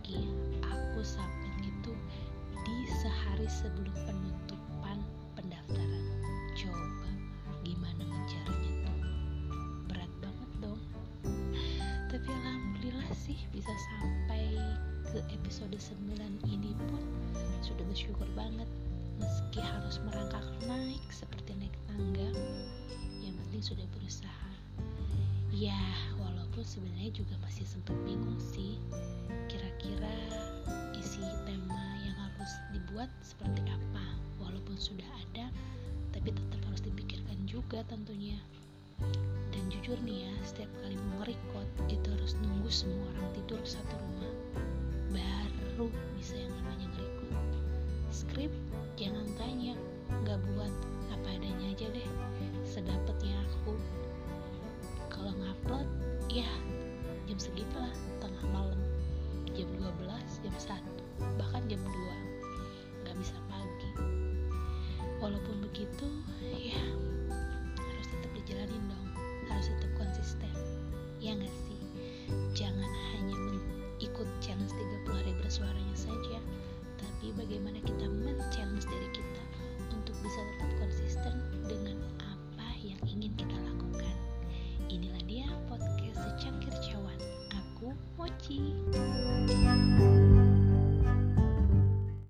lagi aku submit itu di sehari sebelum penutupan pendaftaran. Coba gimana mencarinya tuh? Berat banget dong. Tapi alhamdulillah sih bisa sampai ke episode 9 ini pun sudah bersyukur banget. Meski harus merangkak naik seperti naik tangga yang penting sudah berusaha. Ya walaupun sebenarnya juga masih sempat bingung sih. Dibuat seperti apa walaupun sudah ada tapi tetap harus dipikirkan juga tentunya. Dan jujur nih ya setiap kali mau nge itu harus nunggu semua orang tidur satu rumah baru bisa yang namanya nge skrip jangan tanya nggak buat apa adanya aja deh sedapetnya aku. Kalau ngupload ya jam segitulah tengah malam jam 12 jam 1 bahkan jam 2 begitu ya harus tetap dijalanin dong. Harus tetap konsisten. Ya nggak sih? Jangan hanya ikut challenge 30 hari bersuaranya saja tapi bagaimana kita men-challenge diri kita untuk bisa tetap konsisten dengan apa yang ingin kita lakukan. Inilah dia podcast secangkir cawan aku Mochi